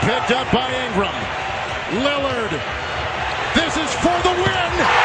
picked up by Ingram. Lillard. This is for the win.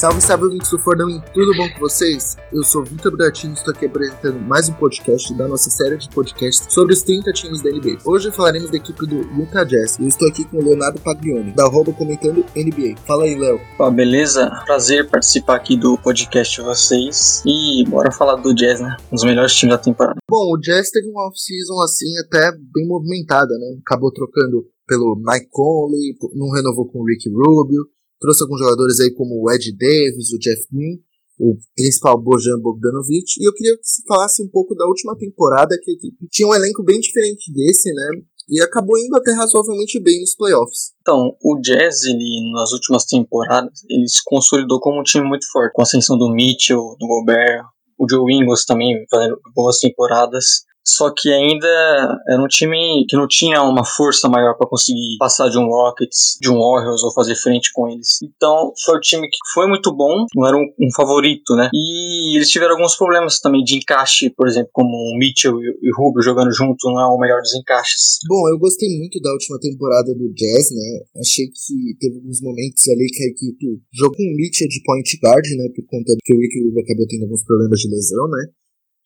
Salve, salve, ouvintes do Fordão, tudo bom com vocês? Eu sou Vitor Bratini e estou aqui apresentando mais um podcast da nossa série de podcasts sobre os 30 times da NBA. Hoje falaremos da equipe do Utah Jazz e estou aqui com o Leonardo Paglioni, da Arroba Comentando NBA. Fala aí, Léo. Pô, beleza? Prazer participar aqui do podcast de vocês e bora falar do Jazz, né? Um dos melhores times da temporada. Bom, o Jazz teve uma off-season assim até bem movimentada, né? Acabou trocando pelo Mike Conley, não renovou com o Ricky Rubio, Trouxe alguns jogadores aí como o Ed Davis, o Jeff Green, o principal Bojan Bogdanovic. E eu queria que você falasse um pouco da última temporada, que tinha um elenco bem diferente desse, né? E acabou indo até razoavelmente bem nos playoffs. Então, o Jazz, ele, nas últimas temporadas, ele se consolidou como um time muito forte, com a ascensão do Mitchell, do Gobert, o Joe Ingles também fazendo boas temporadas só que ainda era um time que não tinha uma força maior para conseguir passar de um Rockets, de um Warriors ou fazer frente com eles. Então foi um time que foi muito bom, não era um, um favorito, né? E eles tiveram alguns problemas também de encaixe, por exemplo, como o Mitchell e o Rubio jogando junto não é o melhor dos encaixes. Bom, eu gostei muito da última temporada do Jazz, né? Achei que teve alguns momentos ali que a equipe jogou com o Mitchell de point guard, né? Por conta que o Ricky Rubio acabou tendo alguns problemas de lesão, né?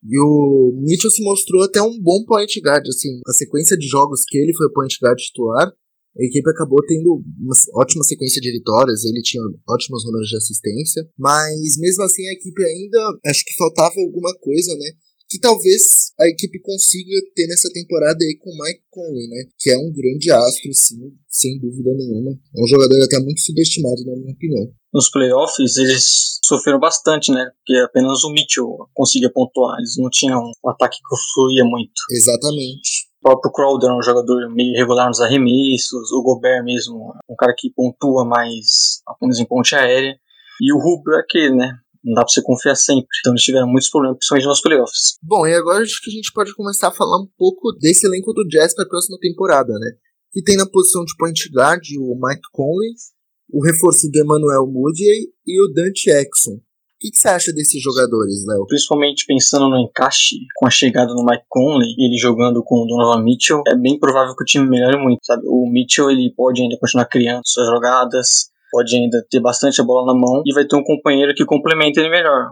E o Mitchell se mostrou até um bom point guard, assim, a sequência de jogos que ele foi point guard titular, a equipe acabou tendo uma ótima sequência de vitórias, ele tinha ótimos números de assistência, mas mesmo assim a equipe ainda, acho que faltava alguma coisa, né? Que talvez a equipe consiga ter nessa temporada aí com o Mike Conley, né? Que é um grande astro, sim, sem dúvida nenhuma. É um jogador até muito subestimado, na minha opinião. Nos playoffs, eles sofreram bastante, né? Porque apenas o Mitchell conseguia pontuar. Eles não tinham um ataque que fluía muito. Exatamente. O próprio Crowder é um jogador meio irregular nos arremessos. O Gobert mesmo, um cara que pontua mais apenas em ponte aérea. E o Rubio é aquele, né? Não dá pra você confiar sempre. Então eles tiveram muitos problemas, principalmente nos playoffs. Bom, e agora acho que a gente pode começar a falar um pouco desse elenco do Jazz para a próxima temporada, né? Que tem na posição de point guard o Mike Conley, o reforço do Emmanuel Moody e o Dante Exxon. O que, que, você acha desses jogadores, Léo? Principalmente pensando no encaixe, com a chegada do Mike Conley, ele jogando com o Donovan Mitchell, é bem provável que o time melhore muito, sabe? O Mitchell, ele pode ainda continuar criando suas jogadas, pode ainda ter bastante a bola na mão e vai ter um companheiro que complementa ele melhor.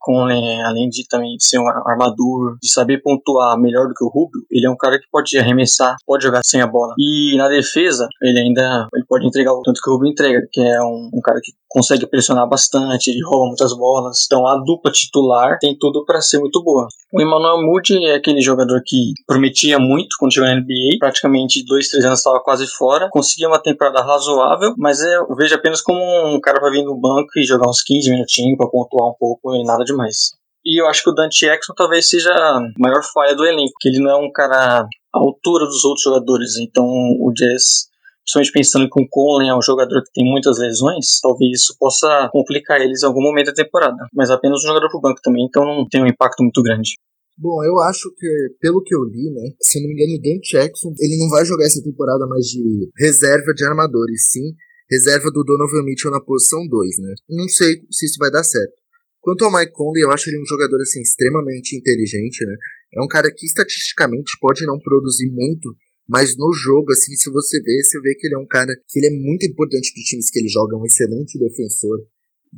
Conley, além de também ser um armador, de saber pontuar melhor do que o Rubio, ele é um cara que pode arremessar, pode jogar sem a bola. E na defesa, ele ainda ele pode entregar o tanto que o Rubio entrega, que é um, um cara que consegue pressionar bastante, ele rouba muitas bolas. Então a dupla titular tem tudo para ser muito boa. O Emmanuel Moody é aquele jogador que prometia muito quando chegou na NBA, praticamente dois, três anos estava quase fora, conseguia uma temporada razoável, mas eu vejo apenas como um cara para vir no banco e jogar uns 15 minutinhos para pontuar um pouco nada demais. E eu acho que o Dante Exxon talvez seja a maior falha do elenco, que ele não é um cara à altura dos outros jogadores, então o Jazz principalmente pensando que o Conley é um jogador que tem muitas lesões, talvez isso possa complicar eles em algum momento da temporada. Mas apenas um jogador pro banco também, então não tem um impacto muito grande. Bom, eu acho que, pelo que eu li, né, se não me engano, o Dan Jackson, ele não vai jogar essa temporada mais de reserva de armadores, sim, reserva do Donovan Mitchell na posição 2, né. Não sei se isso vai dar certo. Quanto ao Mike Conley, eu acho ele um jogador, assim, extremamente inteligente, né, é um cara que estatisticamente pode não produzir muito, mas no jogo, assim, se você vê, você vê que ele é um cara que ele é muito importante para os times que ele joga, é um excelente defensor.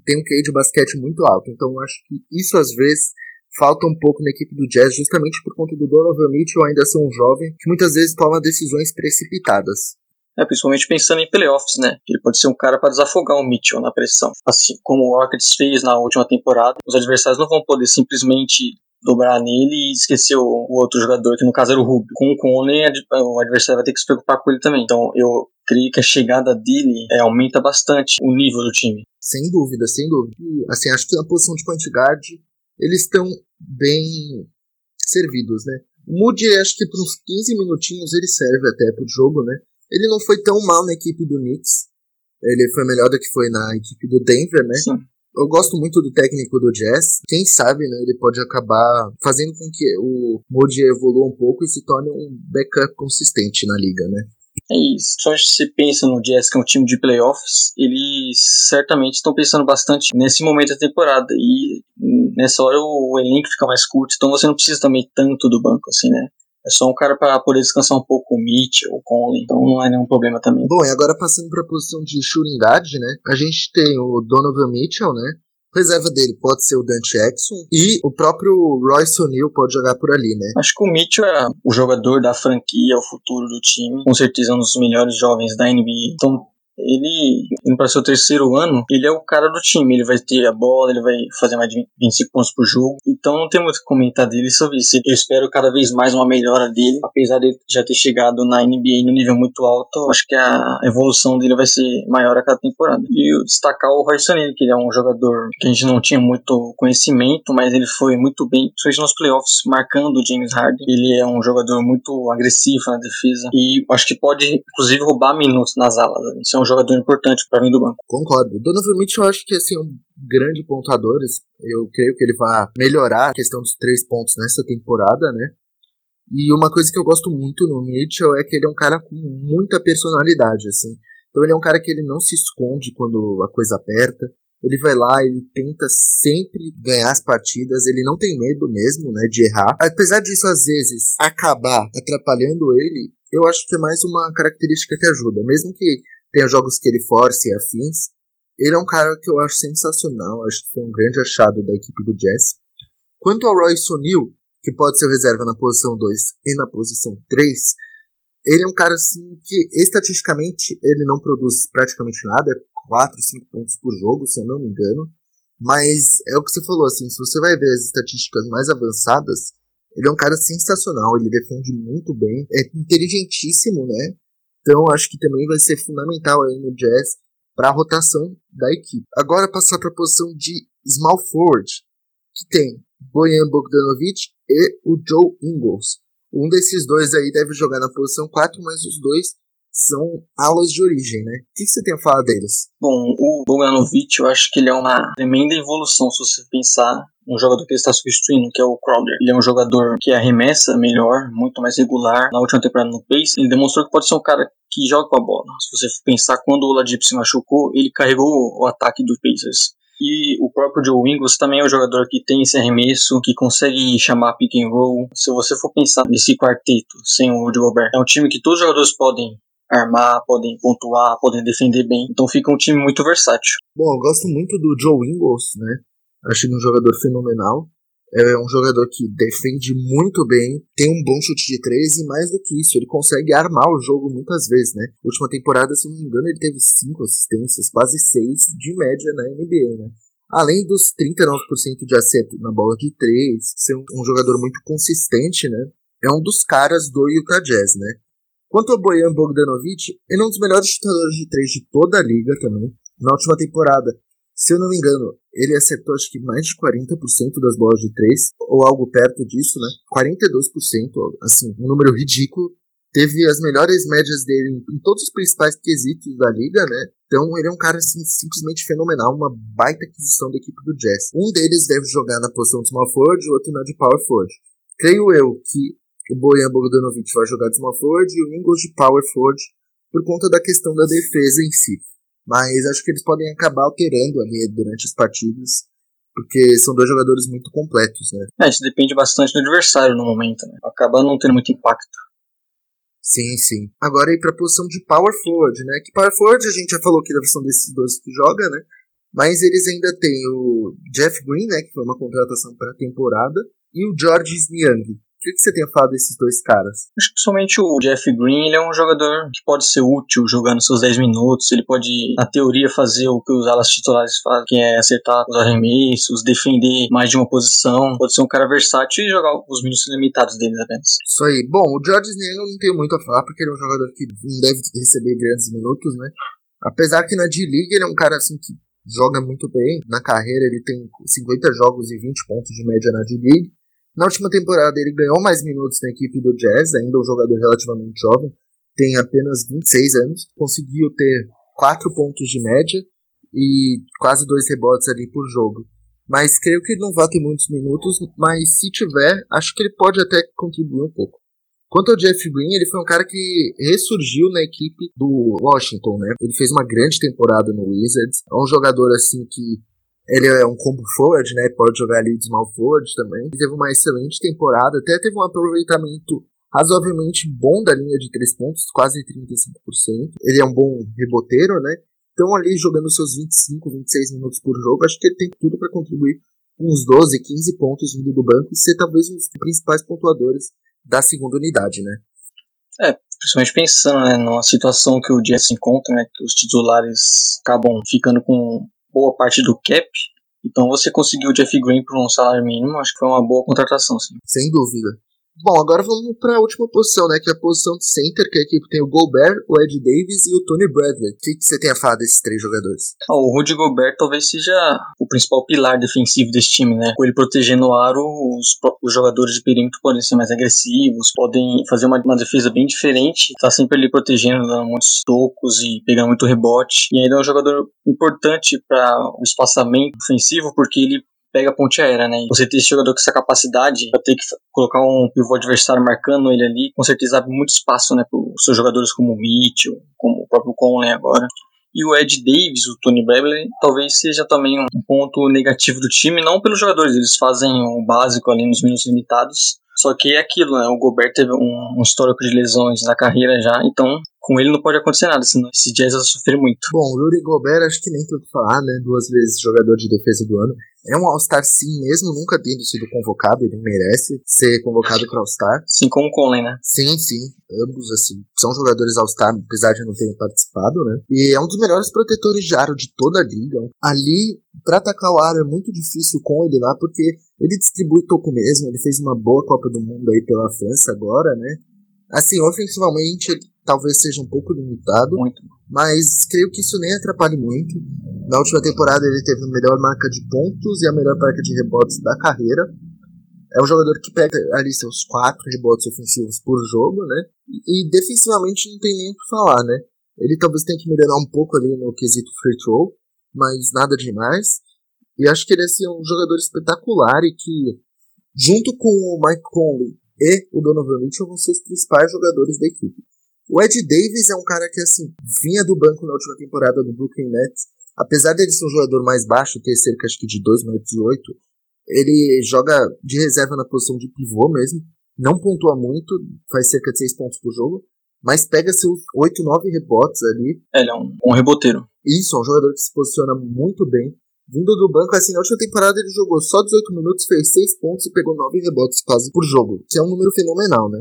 Tem um QI de basquete muito alto. Então eu acho que isso às vezes falta um pouco na equipe do Jazz, justamente por conta do Donovan Mitchell ainda ser um jovem que muitas vezes toma decisões precipitadas. É, principalmente pensando em playoffs, né? Ele pode ser um cara para desafogar o Mitchell na pressão. Assim como o Rockets fez na última temporada, os adversários não vão poder simplesmente dobrar nele e esquecer o, outro jogador, que no caso era o Rubio. Com o Conley, o adversário vai ter que se preocupar com ele também. Então eu creio que a chegada dele é, aumenta bastante o nível do time. Sem dúvida, sem dúvida. Assim, acho que na posição de point guard, eles estão bem servidos, né? O Moody, acho que por uns 15 minutinhos ele serve até pro jogo, né? Ele não foi tão mal na equipe do Knicks. Ele foi melhor do que foi na equipe do Denver, né? Sim. Eu gosto muito do técnico do Jazz. Quem sabe, né, ele pode acabar fazendo com que o Moody evolua um pouco e se torne um backup consistente na liga, né? É isso. Só se você pensa no Jazz, que é um time de playoffs, eles certamente estão pensando bastante nesse momento da temporada. E nessa hora o elenco fica mais curto, então você não precisa também tanto do banco assim, né? É só um cara para poder descansar um pouco o Mitchell, o Conley, então não é nenhum problema também. Bom, e agora passando para a posição de shooting guard, né? A gente tem o Donovan Mitchell, né? reserva dele pode ser o Dante Jackson e o próprio Royce O'Neal pode jogar por ali, né? Acho que o Mitchell é o jogador da franquia, o futuro do time, com certeza é um dos melhores jovens da NBA. Então ele, indo para seu terceiro ano, ele é o cara do time. Ele vai ter a bola, ele vai fazer mais de 25 pontos por jogo. Então não tem muito o que comentar dele sobre isso. Eu espero cada vez mais uma melhora dele. Apesar de já ter chegado na NBA no nível muito alto, acho que a evolução dele vai ser maior a cada temporada. E destacar o Royce O'Neal, que ele é um jogador que a gente não tinha muito conhecimento, mas ele foi muito bem, principalmente nos playoffs, marcando o James Harden. Ele é um jogador muito agressivo na defesa e acho que pode, inclusive, roubar minutos nas alas. Isso é um jogador importante para mim do banco. Concordo. Donovan Mitchell eu acho que assim, um grande pontuador. Eu creio que ele vai melhorar a questão dos três pontos nessa temporada, né? E uma coisa que eu gosto muito no Mitchell é que ele é um cara com muita personalidade, assim. Então ele é um cara que ele não se esconde quando a coisa aperta. Ele vai lá, ele tenta sempre ganhar as partidas, ele não tem medo mesmo, né, de errar. Apesar disso, às vezes, acabar atrapalhando ele, eu acho que é mais uma característica que ajuda. Mesmo que tem jogos que ele force e afins. Ele é um cara que eu acho sensacional, acho que foi um grande achado da equipe do Jazz. Quanto ao Royce O'Neal, que pode ser reserva na posição 2 e na posição 3, ele é um cara assim que estatisticamente ele não produz praticamente nada, 4, 5 pontos por jogo, se eu não me engano. Mas é o que você falou, assim, se você vai ver as estatísticas mais avançadas, ele é um cara sensacional, ele defende muito bem, é inteligentíssimo, né? Então acho que também vai ser fundamental aí no Jazz para a rotação da equipe. Agora passar para a posição de small forward, que tem Bojan Bogdanovic e o Joe Ingles. Um desses dois aí deve jogar na posição 4, mas os dois são alas de origem, né? O que você tem a falar deles? Bom, o Bogdanovic, eu acho que ele é uma tremenda evolução se você pensar um jogador que ele está substituindo, que é o Crowder. Ele é um jogador que arremessa melhor, muito mais regular. Na última temporada no Pace, ele demonstrou que pode ser um cara que joga com a bola. Se você pensar, quando o Oladipo se machucou, ele carregou o ataque do Pacers. E o próprio Joe Ingles também é um jogador que tem esse arremesso, que consegue chamar pick and roll. Se você for pensar nesse quarteto sem o Joe Gobert, é um time que todos os jogadores podem armar, podem pontuar, podem defender bem. Então fica um time muito versátil. Bom, eu gosto muito do Joe Ingles, né? Acho ele um jogador fenomenal. É um jogador que defende muito bem, tem um bom chute de três e mais do que isso, ele consegue armar o jogo muitas vezes, né? Última temporada, se não me engano, ele teve cinco assistências, quase seis de média na NBA, né? Além dos 39% de acerto na bola de três, ser um, jogador muito consistente, né? É um dos caras do Utah Jazz, né? Quanto ao Bojan Bogdanovic, ele é um dos melhores chutadores de três de toda a liga também. Na última temporada, se eu não me engano, ele acertou acho que mais de 40% das bolas de três, ou algo perto disso, né? 42%, assim, um número ridículo. Teve as melhores médias dele em todos os principais quesitos da liga, né? Então ele é um cara assim, simplesmente fenomenal, uma baita aquisição da equipe do Jazz. Um deles deve jogar na posição de small forward, o outro na de power forward. Creio eu que o Bojan Bogdanovic vai jogar de small forward e o Ingles de power forward por conta da questão da defesa em si. Mas acho que eles podem acabar alterando ali durante as partidas, porque são dois jogadores muito completos, né? É, isso depende bastante do adversário no momento, né? Acaba não tendo muito impacto. Sim, sim. Agora aí pra posição de power forward, né? Que power forward a gente já falou que são desses dois que joga, né? Mas eles ainda têm o Jeff Green, né? Que foi uma contratação para a temporada. E o George Niang, o que, que você tem a falar desses dois caras? Acho que somente o Jeff Green ele é um jogador que pode ser útil jogando seus 10 minutos. Ele pode, na teoria, fazer o que os alas titulares fazem, que é acertar os arremessos, defender mais de uma posição. Pode ser um cara versátil e jogar os minutos limitados dele apenas. Isso aí. Bom, o George Niang eu não tenho muito a falar, porque ele é um jogador que não deve receber grandes minutos, né? Apesar que na D-League ele é um cara assim que joga muito bem. Na carreira ele tem 50 jogos e 20 pontos de média na D-League. Na última temporada ele ganhou mais minutos na equipe do Jazz, ainda um jogador relativamente jovem, tem apenas 26 anos, conseguiu ter 4 pontos de média e quase 2 rebotes ali por jogo. Mas creio que ele não vai ter muitos minutos, mas se tiver, acho que ele pode até contribuir um pouco. Quanto ao Jeff Green, ele foi um cara que ressurgiu na equipe do Washington, né? Ele fez uma grande temporada no Wizards. É um jogador assim que ele é um combo forward, né? Pode jogar ali de small forward também. Ele teve uma excelente temporada, até teve um aproveitamento razoavelmente bom da linha de três pontos, quase 35%. Ele é um bom reboteiro, né? Então ali jogando seus 25, 26 minutos por jogo, acho que ele tem tudo para contribuir uns 12, 15 pontos vindo do banco e ser talvez um dos principais pontuadores da segunda unidade, né? É, principalmente pensando né, numa situação que o Jazz se encontra, né, que os titulares acabam ficando com boa parte do cap. Então você conseguiu o Jeff Green por um salário mínimo, acho que foi uma boa contratação, sim. Sem dúvida. Bom, agora vamos para a última posição, né? Que é a posição de center, que a equipe tem o Gobert, o Ed Davis e o Tony Bradley. O que, você tem a falar desses três jogadores? Ah, o Rudy Gobert talvez seja o principal pilar defensivo desse time, né? Com ele protegendo o aro, os, os jogadores de perímetro podem ser mais agressivos, podem fazer uma, uma defesa bem diferente. Tá sempre ali protegendo, dando muitos tocos e pegando muito rebote. E ainda é um jogador importante para o espaçamento ofensivo, porque ele pega a ponte aérea, né? Você ter esse jogador com essa capacidade, vai ter que colocar um pivô adversário marcando ele ali, com certeza abre muito espaço, né, para os seus jogadores como o Mitchell, como o próprio Conley agora. E o Ed Davis, o Tony Bradley, talvez seja também um ponto negativo do time, não pelos jogadores, eles fazem o básico ali nos minutos limitados, só que é aquilo, né? O Gobert teve um, um histórico de lesões na carreira já, então com ele não pode acontecer nada, senão esse Jazz vai sofrer muito. Bom, o Rudy Gobert acho que nem tem o que falar, né? Duas vezes jogador de defesa do ano. É um All-Star sim, mesmo nunca tendo sido convocado, ele merece ser convocado para All-Star. Sim, como o Conley, né? Sim, sim. Ambos, assim, são jogadores All-Star, apesar de não terem participado, né? E é um dos melhores protetores de aro de toda a liga. Ali, para atacar o aro é muito difícil com ele lá, porque ele distribui toco mesmo, ele fez uma boa Copa do Mundo aí pela França agora, né? Assim, ofensivamente, ele talvez seja um pouco limitado. Muito. Mas creio que isso nem atrapalhe muito. Na última temporada ele teve a melhor marca de pontos e a melhor marca de rebotes da carreira. É um jogador que pega ali seus quatro rebotes ofensivos por jogo, né? E, e defensivamente não tem nem o que falar, né? Ele talvez tenha que melhorar um pouco ali no quesito free throw, mas nada demais. E acho que ele é assim, um jogador espetacular e que, junto com o Mike Conley e o Donovan Mitchell, vão ser os principais jogadores da equipe. O Ed Davis é um cara que, assim, vinha do banco na última temporada do Brooklyn Nets. Apesar dele ser um jogador mais baixo, ter cerca acho que de 2 metros e 8, ele joga de reserva na posição de pivô mesmo. Não pontua muito, faz cerca de 6 pontos por jogo, mas pega seus 8, 9 rebotes ali. Ele é um, um reboteiro. Isso, é um jogador que se posiciona muito bem. Vindo do banco, assim, na última temporada ele jogou só 18 minutos, fez 6 pontos e pegou 9 rebotes quase por jogo. Que é um número fenomenal, né?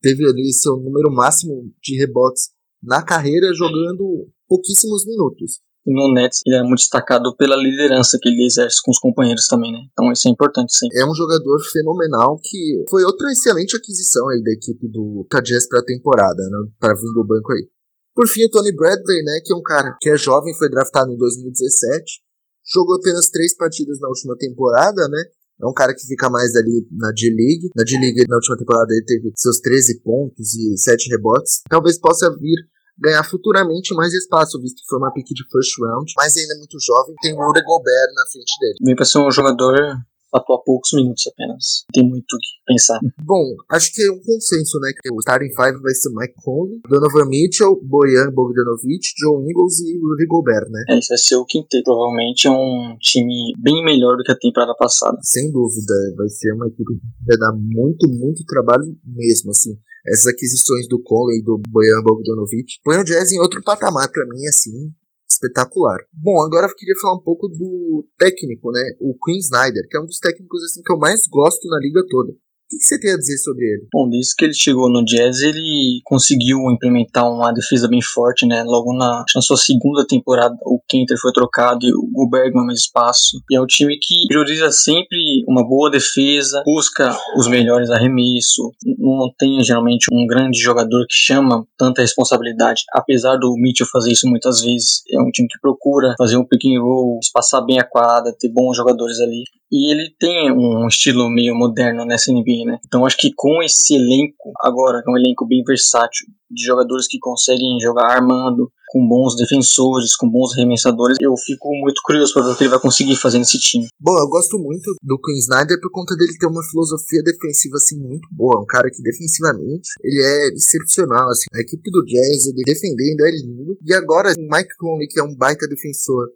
teve ali seu número máximo de rebotes na carreira jogando pouquíssimos minutos. E no Nets ele é muito destacado pela liderança que ele exerce com os companheiros também, né? Então isso é importante sim. É um jogador fenomenal que foi outra excelente aquisição aí da equipe do Jazz para a temporada, né? Para vir do banco aí. Por fim, o Tony Bradley, né, que é um cara que é jovem, foi draftado em 2017, jogou apenas três partidas na última temporada, né? É um cara que fica mais ali na D-League. Na D-League, na última temporada, ele teve seus 13 pontos e 7 rebotes. Talvez possa vir ganhar futuramente mais espaço, visto que foi uma pick de first round, mas ainda é muito jovem. Tem o Rudy Gobert na frente dele. Para ser um jogador atuar poucos minutos apenas. Tem muito o que pensar. Bom, acho que é um consenso, né? Que o starting five vai ser Mike Conley, Donovan Mitchell, Bojan Bogdanovic, Joe Ingles e Rudy Gobert, né? É, isso vai ser o quinteto. Provavelmente é um time bem melhor do que a temporada passada. Sem dúvida, vai ser uma equipe que vai dar muito, muito trabalho mesmo, assim. Essas aquisições do Conley e do Bojan Bogdanovic põe o Jazz em outro patamar para mim, assim, espetacular. Bom, agora eu queria falar um pouco do técnico, né? O Queen Snyder, que é um dos técnicos assim que eu mais gosto na liga toda. O que você tem a dizer sobre ele? Bom, desde que ele chegou no Jazz, ele conseguiu implementar uma defesa bem forte, né? Logo na, na sua segunda temporada, o Kenter foi trocado e o Bergman mais espaço. E é um time que prioriza sempre uma boa defesa, busca os melhores arremessos, não tem geralmente um grande jogador que chama tanta responsabilidade. Apesar do Mitchell fazer isso muitas vezes, é um time que procura fazer um pick and roll, espaçar bem a quadra, ter bons jogadores ali. E ele tem um estilo meio moderno nessa NBA, né? Então acho que com esse elenco agora, que é um elenco bem versátil, de jogadores que conseguem jogar armando, com bons defensores, com bons arremessadores. Eu fico muito curioso para ver o que ele vai conseguir fazer nesse time. Bom, eu gosto muito do Queen Snyder por conta dele ter uma filosofia defensiva assim muito boa. Um cara que defensivamente ele é excepcional. Assim. A equipe do Jazz, ele defendendo é lindo. E agora o Mike Conley, que é um baita defensor,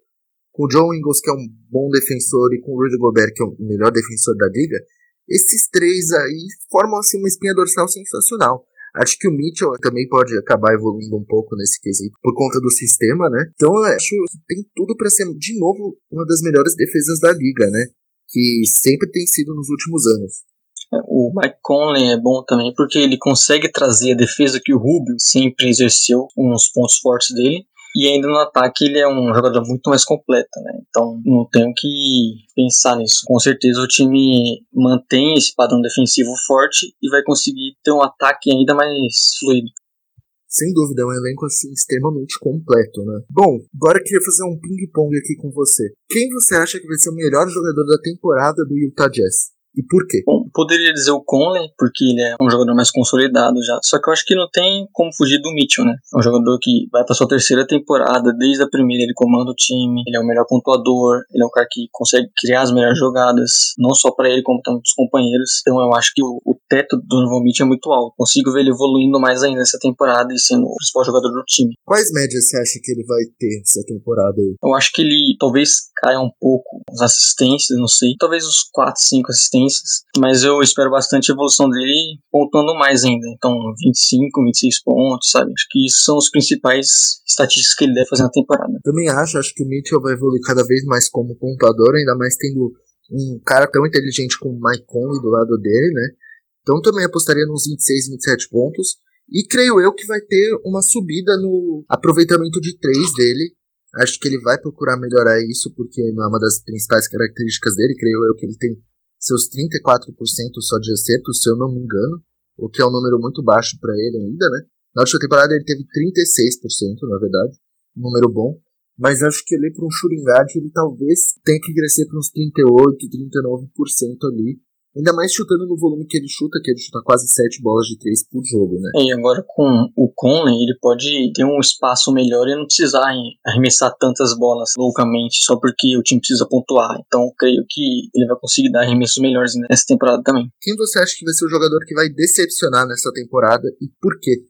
com o John Ingles, que é um bom defensor, e com o Rudy Gobert, que é o melhor defensor da liga, esses três aí formam assim uma espinha dorsal sensacional. Acho que o Mitchell também pode acabar evoluindo um pouco nesse quesito por conta do sistema, né? Então eu acho que tem tudo para ser de novo uma das melhores defesas da liga, né? Que sempre tem sido nos últimos anos. É, o Mike Conley é bom também porque ele consegue trazer a defesa que o Rubio sempre exerceu, uns pontos fortes dele, e ainda no ataque ele é um jogador muito mais completo, né? Então não tenho que pensar nisso. Com certeza o time mantém esse padrão defensivo forte e vai conseguir ter um ataque ainda mais fluido. Sem dúvida, é um elenco assim extremamente completo, né? Bom, agora eu queria fazer um ping-pong aqui com você. Quem você acha que vai ser o melhor jogador da temporada do Utah Jazz? E por quê? Bom, poderia dizer o Conley, porque ele é um jogador mais consolidado já. Só que eu acho que não tem como fugir do Mitchell, né? É um jogador que vai para sua terceira temporada, desde a primeira ele comanda o time, ele é o melhor pontuador, ele é um cara que consegue criar as melhores jogadas, não só para ele, como também para os companheiros. Então eu acho que o, o teto do Donovan Mitchell é muito alto. Consigo ver ele evoluindo mais ainda nessa temporada e sendo o principal jogador do time. Quais médias você acha que ele vai ter essa temporada aí? Eu acho que ele talvez caia um pouco as assistências, não sei. Talvez os 4, 5 assistências mas eu espero bastante a evolução dele pontuando mais ainda. Então, 25, 26 pontos, sabe? Acho que são os principais estatísticas que ele deve fazer na temporada. Também acho, acho que o Mitchell vai evoluir cada vez mais como pontuador, ainda mais tendo um cara tão inteligente como o Mike Conley do lado dele, né? Então também apostaria nos 26, 27 pontos. E creio eu que vai ter uma subida no aproveitamento de 3 dele. Acho que ele vai procurar melhorar isso, porque não é uma das principais características dele. Creio eu que ele tem seus 34% só de acerto, se eu não me engano, o que é um número muito baixo para ele ainda, né? Na última temporada ele teve 36%, na verdade, um número bom, mas acho que ele para um shooting guard ele talvez tenha que crescer para uns 38, 39% ali, Ainda mais chutando no volume que ele chuta, que ele chuta quase 7 bolas de 3 por jogo, né? E agora com o Conley, ele pode ter um espaço melhor e não precisar arremessar tantas bolas loucamente só porque o time precisa pontuar. Então creio que ele vai conseguir dar arremessos melhores nessa temporada também. Quem você acha que vai ser o jogador que vai decepcionar nessa temporada e por quê?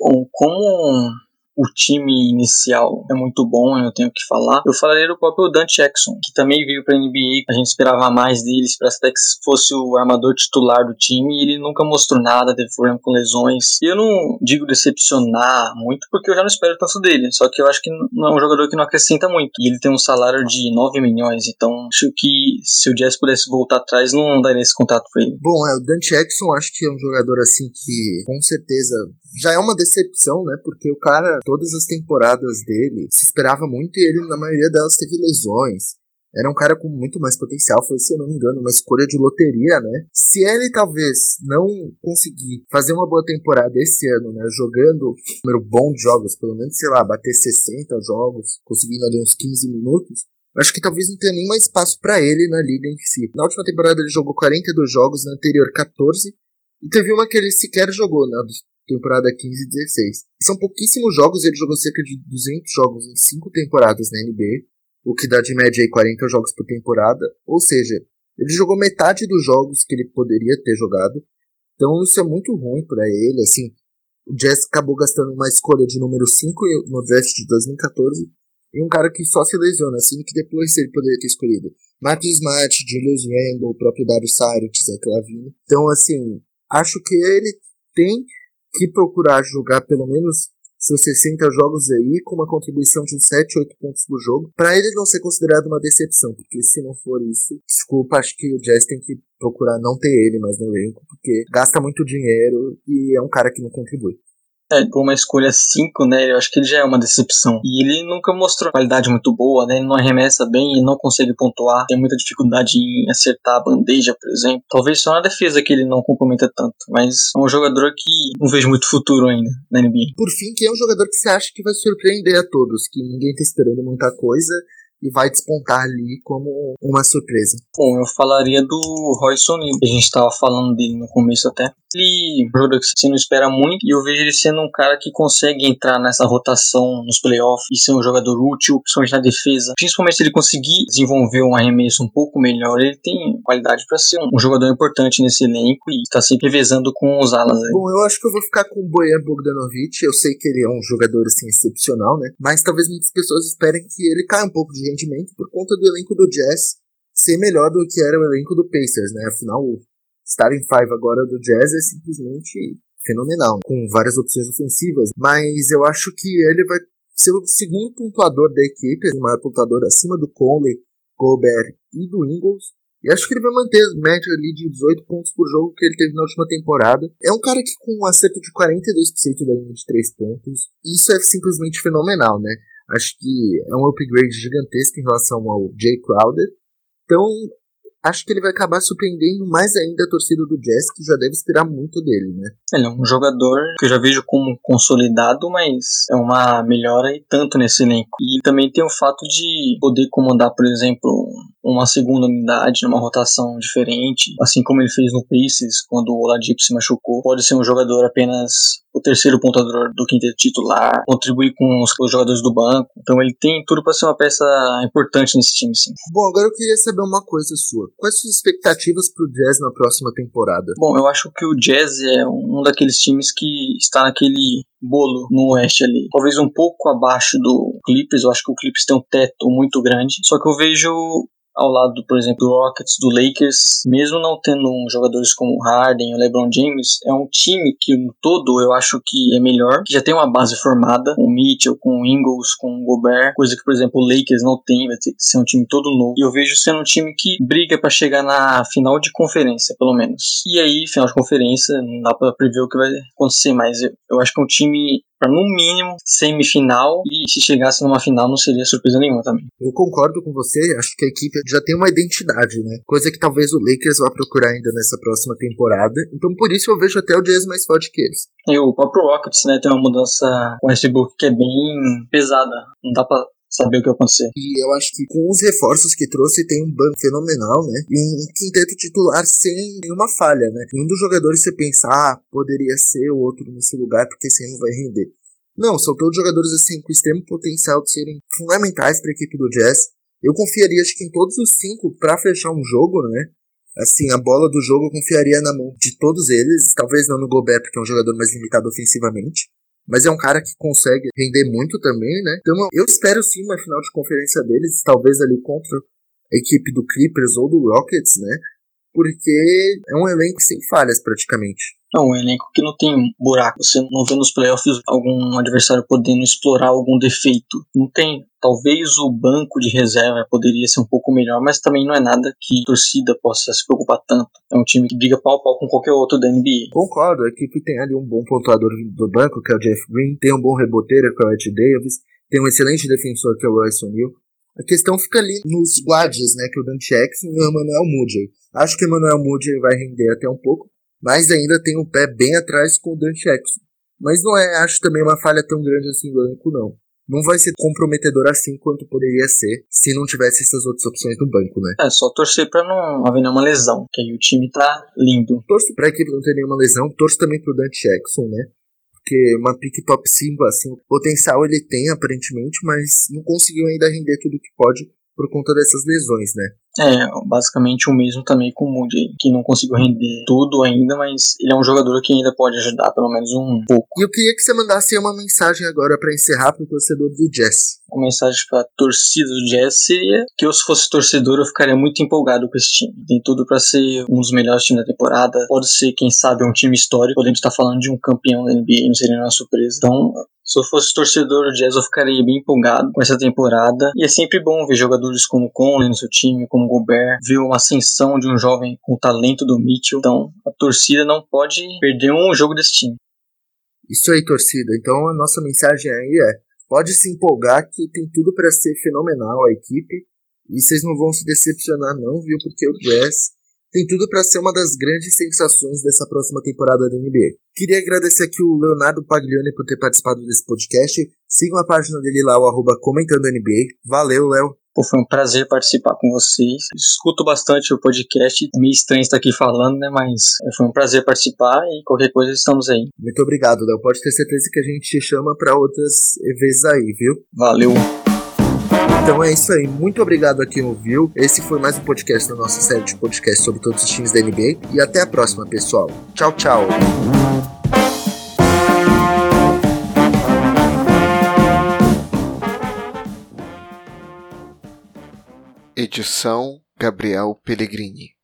Bom, como o time inicial é muito bom, eu tenho que falar. Eu falaria do próprio Dante Jackson, que também veio para a NBA, a gente esperava mais dele, esperava até que fosse o armador titular do time, e ele nunca mostrou nada, teve problema com lesões. E eu não digo decepcionar muito, porque eu já não espero tanto dele, só que eu acho que não é um jogador que não acrescenta muito. E ele tem um salário de 9 milhões, então acho que se o Jazz pudesse voltar atrás, não daria esse contato para ele. Bom, é, o Dante Jackson acho que é um jogador assim que com certeza já é uma decepção, né? Porque o cara, todas as temporadas dele, se esperava muito e ele, na maioria delas, teve lesões. Era um cara com muito mais potencial, foi, se eu não me engano, uma escolha de loteria, né? Se ele talvez não conseguir fazer uma boa temporada esse ano, né? Jogando um número bom de jogos, pelo menos, sei lá, bater 60 jogos, conseguindo ali uns 15 minutos, acho que talvez não tenha nem mais espaço para ele na liga em si. Na última temporada ele jogou 42 jogos, na anterior 14, e teve uma que ele sequer jogou, né? Temporada 15 e 16. São pouquíssimos jogos, ele jogou cerca de 200 jogos em 5 temporadas na NBA, o que dá de média aí 40 jogos por temporada, ou seja, ele jogou metade dos jogos que ele poderia ter jogado. Então isso é muito ruim para ele, assim. O Jazz acabou gastando uma escolha de número 5 no draft de 2014 e um cara que só se lesiona, assim, que depois ele poderia ter escolhido. Marcus Smart, Julius Randle, o próprio Dario Saric, Zach Lavine. Então, assim, acho que ele tem que procurar jogar pelo menos seus 60 jogos aí com uma contribuição de uns 7, 8 pontos por jogo, para ele não ser considerado uma decepção, porque se não for isso, desculpa, acho que o Jazz tem que procurar não ter ele mais no elenco, porque gasta muito dinheiro e é um cara que não contribui. É, por uma escolha 5, né? Eu acho que ele já é uma decepção. E ele nunca mostrou qualidade muito boa, né? Ele não arremessa bem, ele não consegue pontuar, tem muita dificuldade em acertar a bandeja, por exemplo. Talvez só na defesa que ele não comprometa tanto, mas é um jogador que não vejo muito futuro ainda na NBA. Por fim, que é um jogador que você acha que vai surpreender a todos, que ninguém tá esperando muita coisa e vai despontar ali como uma surpresa. Bom, eu falaria do Royce O'Neal, a gente estava falando dele no começo até. Ele jogador que você não espera muito e eu vejo ele sendo um cara que consegue entrar nessa rotação nos playoffs e ser um jogador útil, principalmente na defesa. Principalmente se ele conseguir desenvolver um arremesso um pouco melhor, ele tem qualidade para ser um, jogador importante nesse elenco e tá sempre revezando com os alas aí. Bom, eu acho que eu vou ficar com o Bojan Bogdanovic. Eu sei que ele é um jogador assim excepcional, né? Mas talvez muitas pessoas esperem que ele caia um pouco de rendimento por conta do elenco do Jazz ser melhor do que era o elenco do Pacers, né? Afinal, starting five agora do Jazz é simplesmente fenomenal, com várias opções ofensivas, mas eu acho que ele vai ser o segundo pontuador da equipe, o maior pontuador acima do Conley, Gobert e do Ingles. E acho que ele vai manter a média ali de 18 pontos por jogo que ele teve na última temporada. É um cara que com um acerto de 42% da linha de 3 pontos, isso é simplesmente fenomenal, né? Acho que é um upgrade gigantesco em relação ao Jay Crowder. Então, acho que ele vai acabar surpreendendo mais ainda a torcida do Jazz, que já deve esperar muito dele, né? Ele é um jogador que eu já vejo como consolidado, mas é uma melhora e tanto nesse elenco. E também tem o fato de poder comandar, por exemplo, uma segunda unidade numa rotação diferente, assim como ele fez no Pacers quando o Oladipo se machucou. Pode ser um jogador apenas o terceiro pontuador do quinteto titular, contribuir com os, os jogadores do banco. Então ele tem tudo para ser uma peça importante nesse time, sim. Bom, agora eu queria saber uma coisa sua. Quais suas expectativas para o Jazz na próxima temporada? Bom, eu acho que o Jazz é um daqueles times que está naquele bolo no Oeste ali. Talvez um pouco abaixo do Clippers. Eu acho que o Clippers tem um teto muito grande. Só que eu vejo ao lado, por exemplo, do Rockets, do Lakers, mesmo não tendo jogadores como Harden ou LeBron James, é um time que no todo eu acho que é melhor, que já tem uma base formada, com Mitchell, com Ingles, com Gobert, coisa que, por exemplo, o Lakers não tem, vai ter que ser um time todo novo. E eu vejo sendo um time que briga para chegar na final de conferência, pelo menos. E aí, final de conferência, não dá para prever o que vai acontecer, mas eu, eu acho que é um time no mínimo semifinal e se chegasse numa final não seria surpresa nenhuma também. Eu concordo com você, acho que a equipe já tem uma identidade, né? Coisa que talvez o Lakers vá procurar ainda nessa próxima temporada. Então por isso eu vejo até o Jazz mais forte que eles. E o próprio Rockets, né, tem uma mudança com o Westbrook que é bem pesada. Não dá para saber o que vai acontecer. E eu acho que com os reforços que trouxe tem um banco fenomenal, né? E um quinteto titular sem nenhuma falha, né? Um dos jogadores você pensar, ah, poderia ser o outro nesse lugar porque esse não vai render. Não, são todos jogadores assim com extremo potencial de serem fundamentais para a equipe do Jazz. Eu confiaria acho que em todos os cinco para fechar um jogo, né? Assim, a bola do jogo eu confiaria na mão de todos eles, talvez não no Gobert porque é um jogador mais limitado ofensivamente, mas é um cara que consegue render muito também, né? Então eu espero sim uma final de conferência deles, talvez ali contra a equipe do Clippers ou do Rockets, né? Porque é um elenco sem falhas praticamente. É um elenco que não tem buraco. Você não vê nos playoffs algum adversário podendo explorar algum defeito. Não tem. Talvez o banco de reserva poderia ser um pouco melhor, mas também não é nada que a torcida possa se preocupar tanto. É um time que briga pau a pau com qualquer outro da NBA. Concordo, a equipe tem ali um bom pontuador do banco, que é o Jeff Green, tem um bom reboteiro, que é o Ed Davis, tem um excelente defensor, que é o Royce O'Neal. A questão fica ali nos guards, né, que é o Dante Jackson e o Emmanuel Moody. Acho que o Emmanuel Moody vai render até um pouco, mas ainda tem o um pé bem atrás com o Dan Jackson. Mas não é, acho também uma falha tão grande assim do elenco, não. Não vai ser comprometedor assim quanto poderia ser se não tivesse essas outras opções no banco, né? É só torcer pra não haver nenhuma lesão, que aí o time tá lindo. Torço pra equipe não ter nenhuma lesão, torço também pro Dante Jackson, né? Porque uma pick top 5, assim, potencial ele tem aparentemente, mas não conseguiu ainda render tudo que pode por conta dessas lesões, né? É, basicamente o mesmo também com o Moody, que não conseguiu render tudo ainda, mas ele é um jogador que ainda pode ajudar pelo menos um pouco. E eu queria que você mandasse uma mensagem agora para encerrar pro torcedor do Jazz. Uma mensagem pra torcida do Jazz seria que eu, se fosse torcedor, eu ficaria muito empolgado com esse time. Tem tudo para ser um dos melhores times da temporada. Pode ser, quem sabe, um time histórico. Podemos estar falando de um campeão da NBA, não seria uma surpresa. Então, se eu fosse torcedor do Jazz, eu ficaria bem empolgado com essa temporada. E é sempre bom ver jogadores como Conley no seu time, como Gobert, ver uma ascensão de um jovem com o talento do Mitchell. Então, a torcida não pode perder um jogo desse time. Isso aí, torcida. Então, a nossa mensagem aí é: pode se empolgar que tem tudo para ser fenomenal a equipe. E vocês não vão se decepcionar, não, viu? Porque o Jazz tem tudo para ser uma das grandes sensações dessa próxima temporada da NBA. Queria agradecer aqui o Leonardo Paglioni por ter participado desse podcast. Sigam a página dele lá, o arroba comentando NBA. Valeu, Léo. Pô, foi um prazer participar com vocês. Escuto bastante o podcast. É meio estranho estar aqui falando, né? Mas é, foi um prazer participar e qualquer coisa estamos aí. Muito obrigado, Léo. Pode ter certeza que a gente te chama para outras vezes aí, viu? Valeu. Então é isso aí. Muito obrigado a quem ouviu. Esse foi mais um podcast da nossa série de podcast sobre todos os times da NBA. E até a próxima, pessoal. Tchau, tchau. Edição Gabriel Pellegrini.